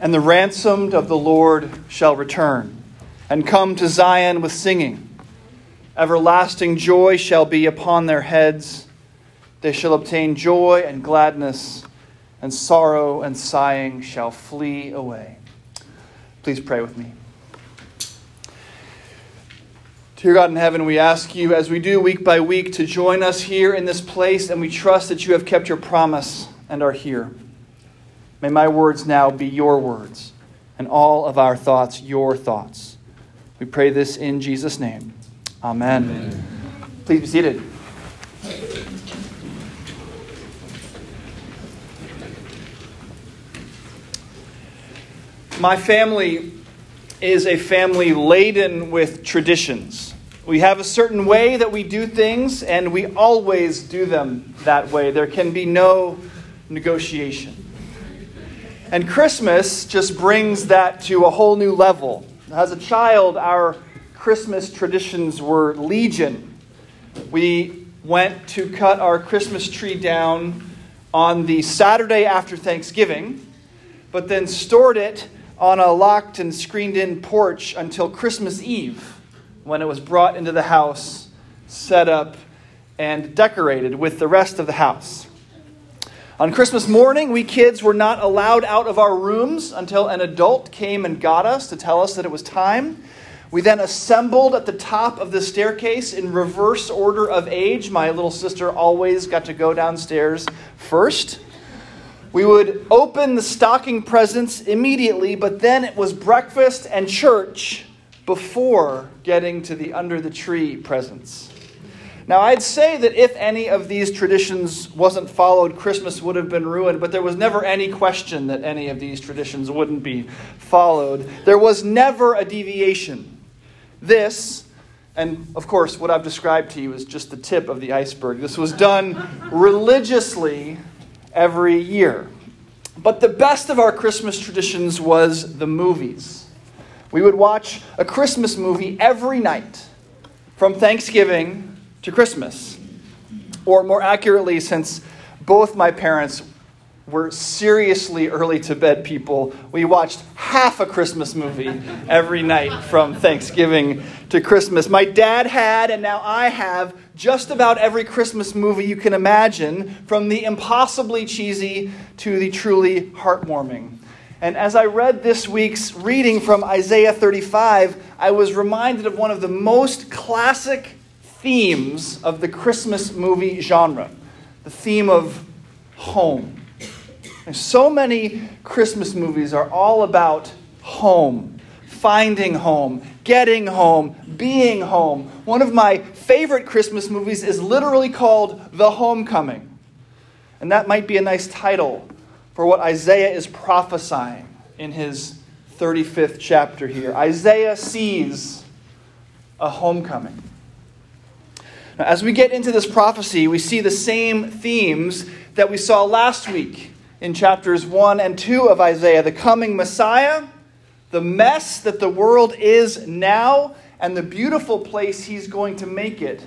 and the ransomed of the Lord shall return, and come to Zion with singing. Everlasting joy shall be upon their heads. They shall obtain joy and gladness, and sorrow and sighing shall flee away. Please pray with me. Dear God in heaven, we ask you, as we do week by week, to join us here in this place, and we trust that you have kept your promise and are here. May my words now be your words, and all of our thoughts your thoughts. We pray this in Jesus' name. Amen. Amen. Please be seated. My family is a family laden with traditions. We have a certain way that we do things, and we always do them that way. There can be no negotiation. And Christmas just brings that to a whole new level. As a child, our Christmas traditions were legion. We went to cut our Christmas tree down on the Saturday after Thanksgiving, but then stored it on a locked and screened in porch until Christmas Eve when it was brought into the house, set up, and decorated with the rest of the house. On Christmas morning, we kids were not allowed out of our rooms until an adult came and got us to tell us that it was time. We then assembled at the top of the staircase in reverse order of age. My little sister always got to go downstairs first. We would open the stocking presents immediately, but then it was breakfast and church before getting to the under the tree presents. Now, I'd say that if any of these traditions wasn't followed, Christmas would have been ruined, but there was never any question that any of these traditions wouldn't be followed. There was never a deviation. This, and of course, what I've described to you is just the tip of the iceberg. This was done religiously every year. But the best of our Christmas traditions was the movies. We would watch a Christmas movie every night from Thanksgiving to Christmas. Or more accurately, since both my parents were seriously early to bed people, we watched half a Christmas movie every night from Thanksgiving to Christmas. My dad had, and now I have, just about every Christmas movie you can imagine, from the impossibly cheesy to the truly heartwarming. And as I read this week's reading from Isaiah 35, I was reminded of one of the most classic themes of the Christmas movie genre the theme of home. And so many Christmas movies are all about home, finding home, getting home, being home. One of my favorite Christmas movies is literally called The Homecoming. And that might be a nice title for what Isaiah is prophesying in his 35th chapter here. Isaiah sees a homecoming. As we get into this prophecy, we see the same themes that we saw last week in chapters 1 and 2 of Isaiah the coming Messiah, the mess that the world is now, and the beautiful place he's going to make it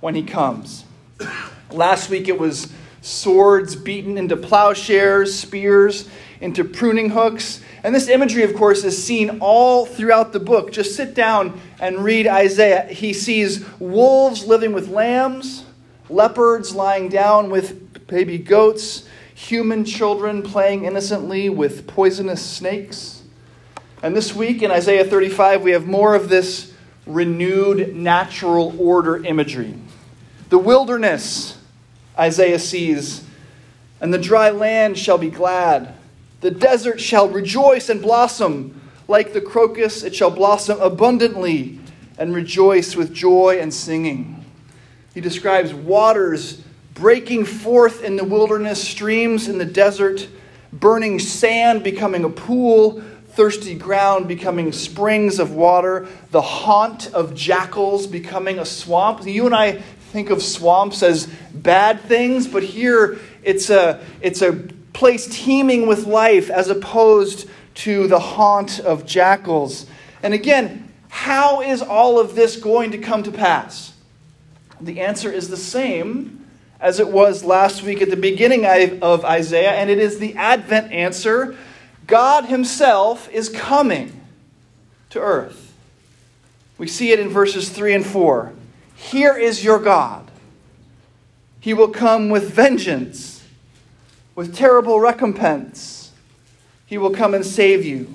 when he comes. Last week it was swords beaten into plowshares, spears into pruning hooks. And this imagery, of course, is seen all throughout the book. Just sit down and read Isaiah. He sees wolves living with lambs, leopards lying down with baby goats, human children playing innocently with poisonous snakes. And this week in Isaiah 35, we have more of this renewed natural order imagery. The wilderness, Isaiah sees, and the dry land shall be glad. The desert shall rejoice and blossom. Like the crocus, it shall blossom abundantly and rejoice with joy and singing. He describes waters breaking forth in the wilderness, streams in the desert, burning sand becoming a pool, thirsty ground becoming springs of water, the haunt of jackals becoming a swamp. You and I think of swamps as bad things, but here it's a, it's a place teeming with life as opposed to the haunt of jackals. And again, how is all of this going to come to pass? The answer is the same as it was last week at the beginning of Isaiah, and it is the Advent answer God Himself is coming to earth. We see it in verses 3 and 4. Here is your God. He will come with vengeance, with terrible recompense. He will come and save you.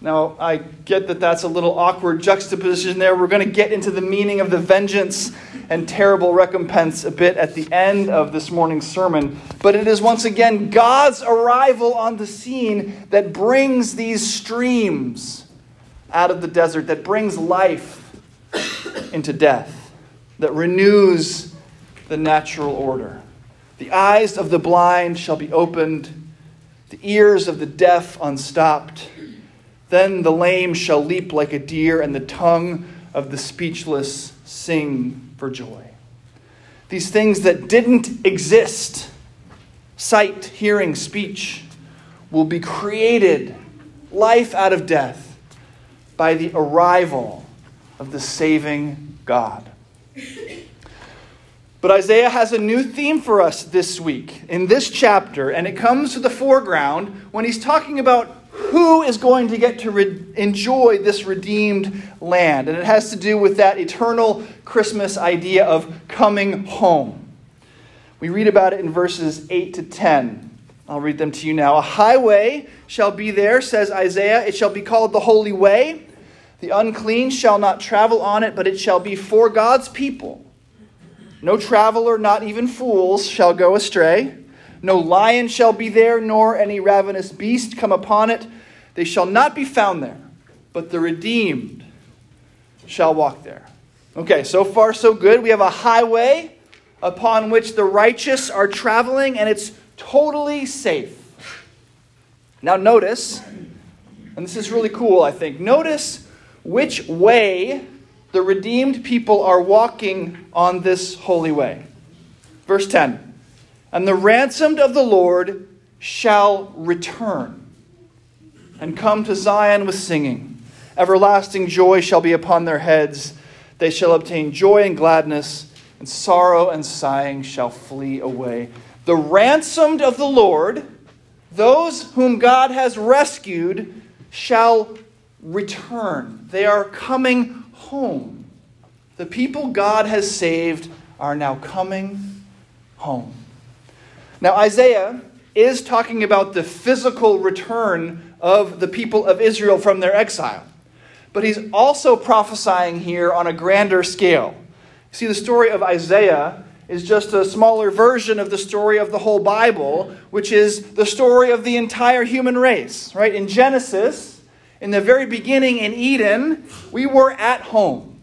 Now, I get that that's a little awkward juxtaposition there. We're going to get into the meaning of the vengeance and terrible recompense a bit at the end of this morning's sermon. But it is once again God's arrival on the scene that brings these streams out of the desert, that brings life into death, that renews the natural order. The eyes of the blind shall be opened, the ears of the deaf unstopped. Then the lame shall leap like a deer, and the tongue of the speechless sing for joy. These things that didn't exist sight, hearing, speech will be created, life out of death, by the arrival of the saving God. But Isaiah has a new theme for us this week in this chapter, and it comes to the foreground when he's talking about who is going to get to re- enjoy this redeemed land. And it has to do with that eternal Christmas idea of coming home. We read about it in verses 8 to 10. I'll read them to you now. A highway shall be there, says Isaiah. It shall be called the Holy Way. The unclean shall not travel on it, but it shall be for God's people. No traveler, not even fools, shall go astray. No lion shall be there, nor any ravenous beast come upon it. They shall not be found there, but the redeemed shall walk there. Okay, so far so good. We have a highway upon which the righteous are traveling, and it's totally safe. Now, notice, and this is really cool, I think, notice which way the redeemed people are walking on this holy way. Verse 10 and the ransomed of the Lord shall return and come to Zion with singing. Everlasting joy shall be upon their heads. They shall obtain joy and gladness, and sorrow and sighing shall flee away. The ransomed of the Lord, those whom God has rescued, shall return. They are coming home. The people God has saved are now coming home. Now, Isaiah is talking about the physical return of the people of Israel from their exile. But he's also prophesying here on a grander scale. See, the story of Isaiah is just a smaller version of the story of the whole Bible, which is the story of the entire human race. Right? In Genesis, in the very beginning in Eden, we were at home.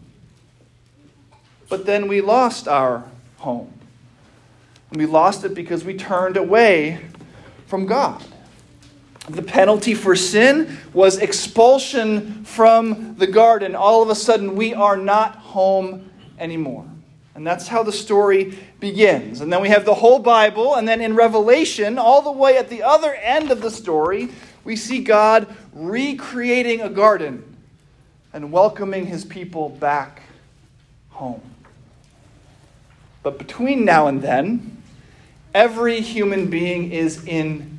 But then we lost our home. And we lost it because we turned away from God. The penalty for sin was expulsion from the garden. All of a sudden, we are not home anymore. And that's how the story begins. And then we have the whole Bible, and then in Revelation, all the way at the other end of the story, we see God recreating a garden and welcoming his people back home. But between now and then, Every human being is in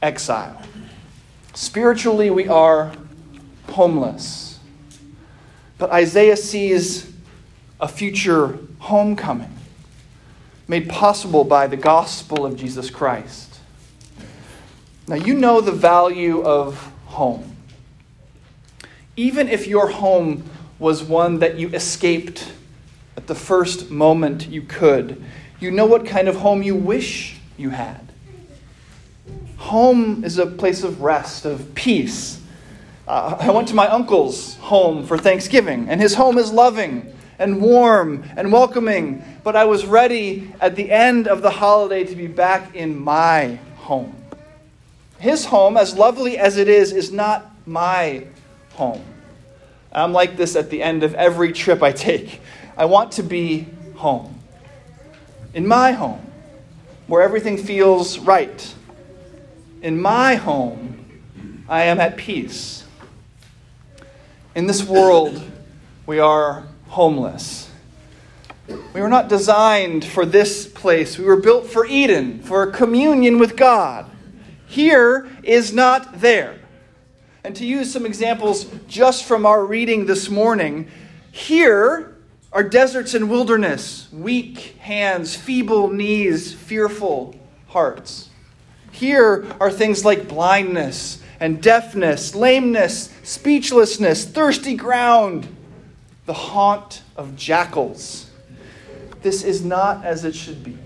exile. Spiritually, we are homeless. But Isaiah sees a future homecoming made possible by the gospel of Jesus Christ. Now, you know the value of home. Even if your home was one that you escaped at the first moment you could, you know what kind of home you wish you had. Home is a place of rest, of peace. Uh, I went to my uncle's home for Thanksgiving, and his home is loving and warm and welcoming, but I was ready at the end of the holiday to be back in my home. His home, as lovely as it is, is not my home. I'm like this at the end of every trip I take. I want to be home in my home, where everything feels right. In my home, I am at peace. In this world, we are homeless. We were not designed for this place. We were built for Eden, for communion with God. Here is not there. And to use some examples just from our reading this morning, here are deserts and wilderness, weak hands, feeble knees, fearful hearts. Here are things like blindness and deafness, lameness, speechlessness, thirsty ground, the haunt of jackals. This is not as it should be.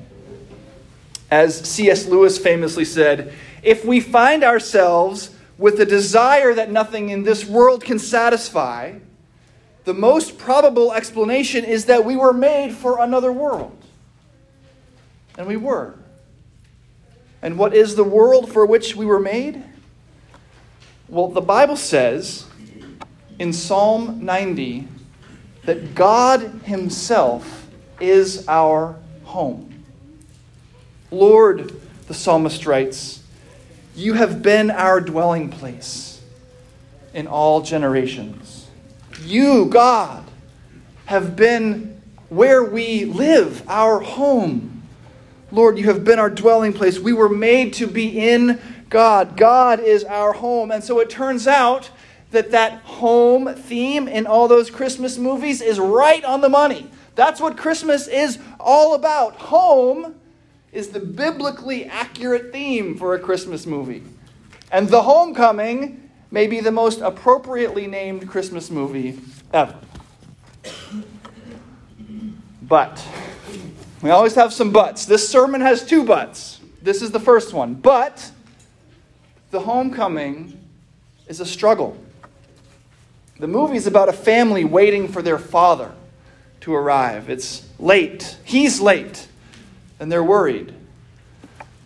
As C.S. Lewis famously said, if we find ourselves with a desire that nothing in this world can satisfy, the most probable explanation is that we were made for another world. And we were. And what is the world for which we were made? Well, the Bible says in Psalm 90 that God Himself is our home. Lord, the psalmist writes, you have been our dwelling place in all generations. You, God, have been where we live, our home. Lord, you have been our dwelling place. We were made to be in God. God is our home. And so it turns out that that home theme in all those Christmas movies is right on the money. That's what Christmas is all about. Home is the biblically accurate theme for a Christmas movie. And The Homecoming may be the most appropriately named Christmas movie ever. But, we always have some buts. This sermon has two buts. This is the first one. But, The Homecoming is a struggle. The movie is about a family waiting for their father to arrive. It's late. He's late and they're worried.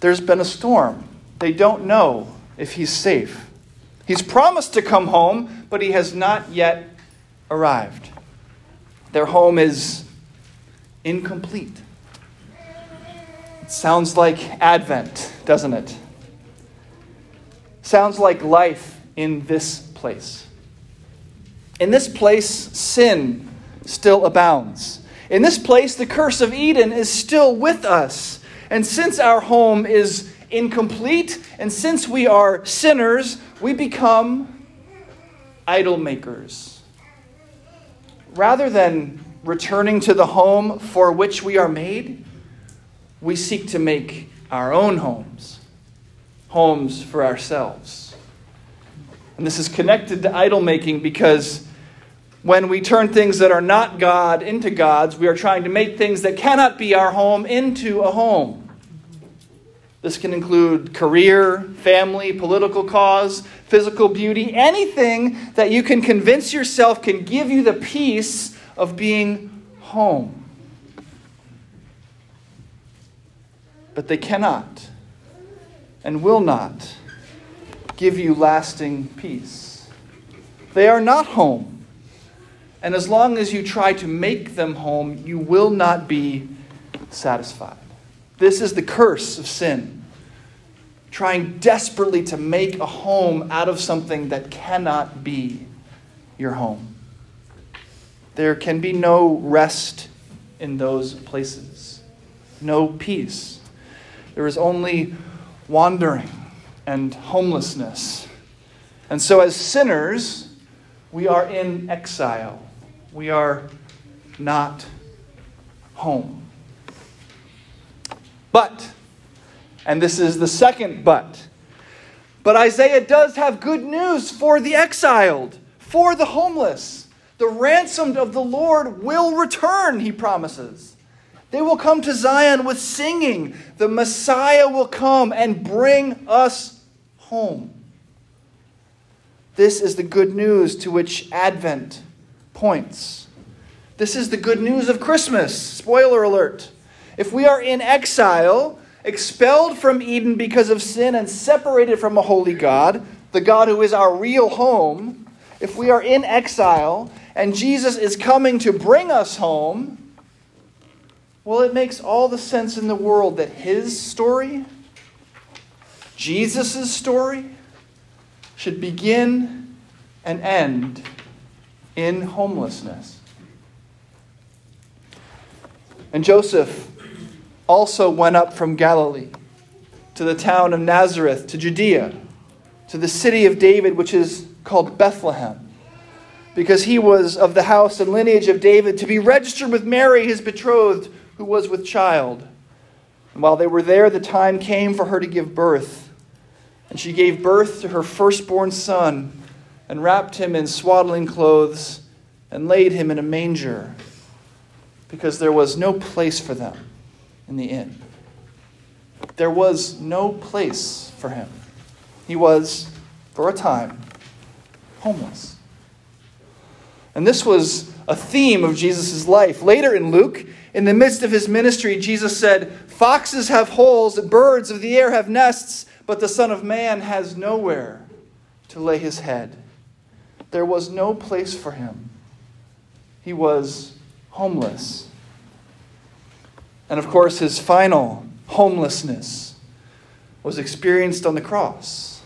There's been a storm. They don't know if he's safe. He's promised to come home, but he has not yet arrived. Their home is incomplete. It sounds like Advent, doesn't it? Sounds like life in this place. In this place, sin still abounds. In this place, the curse of Eden is still with us. And since our home is incomplete, and since we are sinners, we become idol makers. Rather than returning to the home for which we are made, we seek to make our own homes, homes for ourselves. And this is connected to idol making because when we turn things that are not God into gods, we are trying to make things that cannot be our home into a home. This can include career, family, political cause, physical beauty, anything that you can convince yourself can give you the peace of being home. But they cannot and will not give you lasting peace. They are not home. And as long as you try to make them home, you will not be satisfied. This is the curse of sin. Trying desperately to make a home out of something that cannot be your home. There can be no rest in those places, no peace. There is only wandering and homelessness. And so, as sinners, we are in exile we are not home. But, and this is the second but, but Isaiah does have good news for the exiled, for the homeless. The ransomed of the Lord will return, he promises. They will come to Zion with singing. The Messiah will come and bring us home. This is the good news to which Advent points. This is the good news of Christmas. Spoiler alert. If we are in exile, expelled from Eden because of sin and separated from a holy God, the God who is our real home, if we are in exile and Jesus is coming to bring us home, well, it makes all the sense in the world that his story, Jesus' story, should begin and end in homelessness. And Joseph also went up from Galilee to the town of Nazareth, to Judea, to the city of David, which is called Bethlehem, because he was of the house and lineage of David, to be registered with Mary, his betrothed, who was with child. And while they were there, the time came for her to give birth. And she gave birth to her firstborn son, and wrapped him in swaddling clothes, and laid him in a manger, because there was no place for them in the inn. There was no place for him. He was, for a time, homeless. And this was a theme of Jesus' life. Later in Luke, in the midst of his ministry, Jesus said, Foxes have holes, birds of the air have nests, but the Son of Man has nowhere to lay his head. There was no place for him. He was homeless. And of course, his final homelessness was experienced on the cross.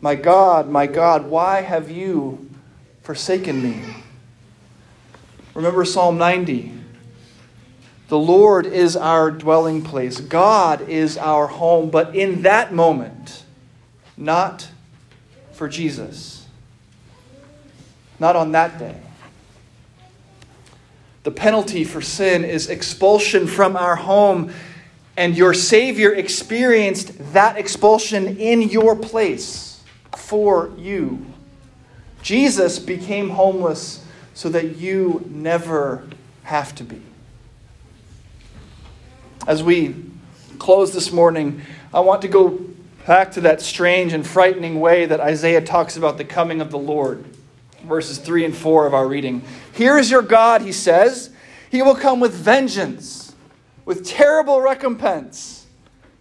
My God, my God, why have you forsaken me? Remember Psalm 90. The Lord is our dwelling place. God is our home. But in that moment, not for Jesus. Not on that day. The penalty for sin is expulsion from our home, and your Savior experienced that expulsion in your place for you. Jesus became homeless so that you never have to be. As we close this morning, I want to go back to that strange and frightening way that Isaiah talks about the coming of the Lord. Verses 3 and 4 of our reading. Here is your God, he says. He will come with vengeance, with terrible recompense.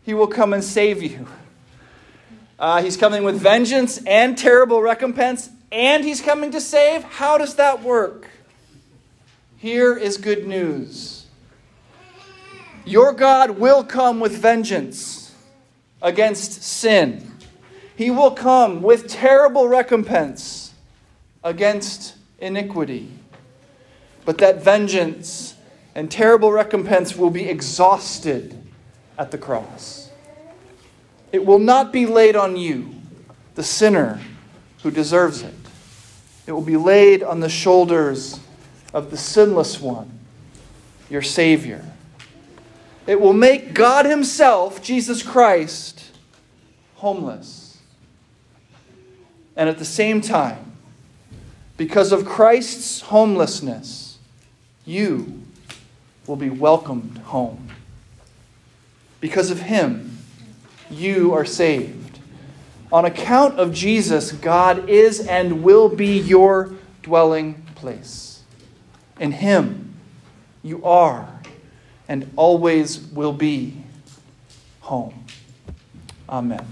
He will come and save you. Uh, he's coming with vengeance and terrible recompense, and he's coming to save. How does that work? Here is good news. Your God will come with vengeance against sin. He will come with terrible recompense against iniquity. But that vengeance and terrible recompense will be exhausted at the cross. It will not be laid on you, the sinner who deserves it. It will be laid on the shoulders of the sinless one, your Savior. It will make God Himself, Jesus Christ, homeless. And at the same time, because of Christ's homelessness, you will be welcomed home. Because of Him, you are saved. On account of Jesus, God is and will be your dwelling place. In Him, you are and always will be home. Amen.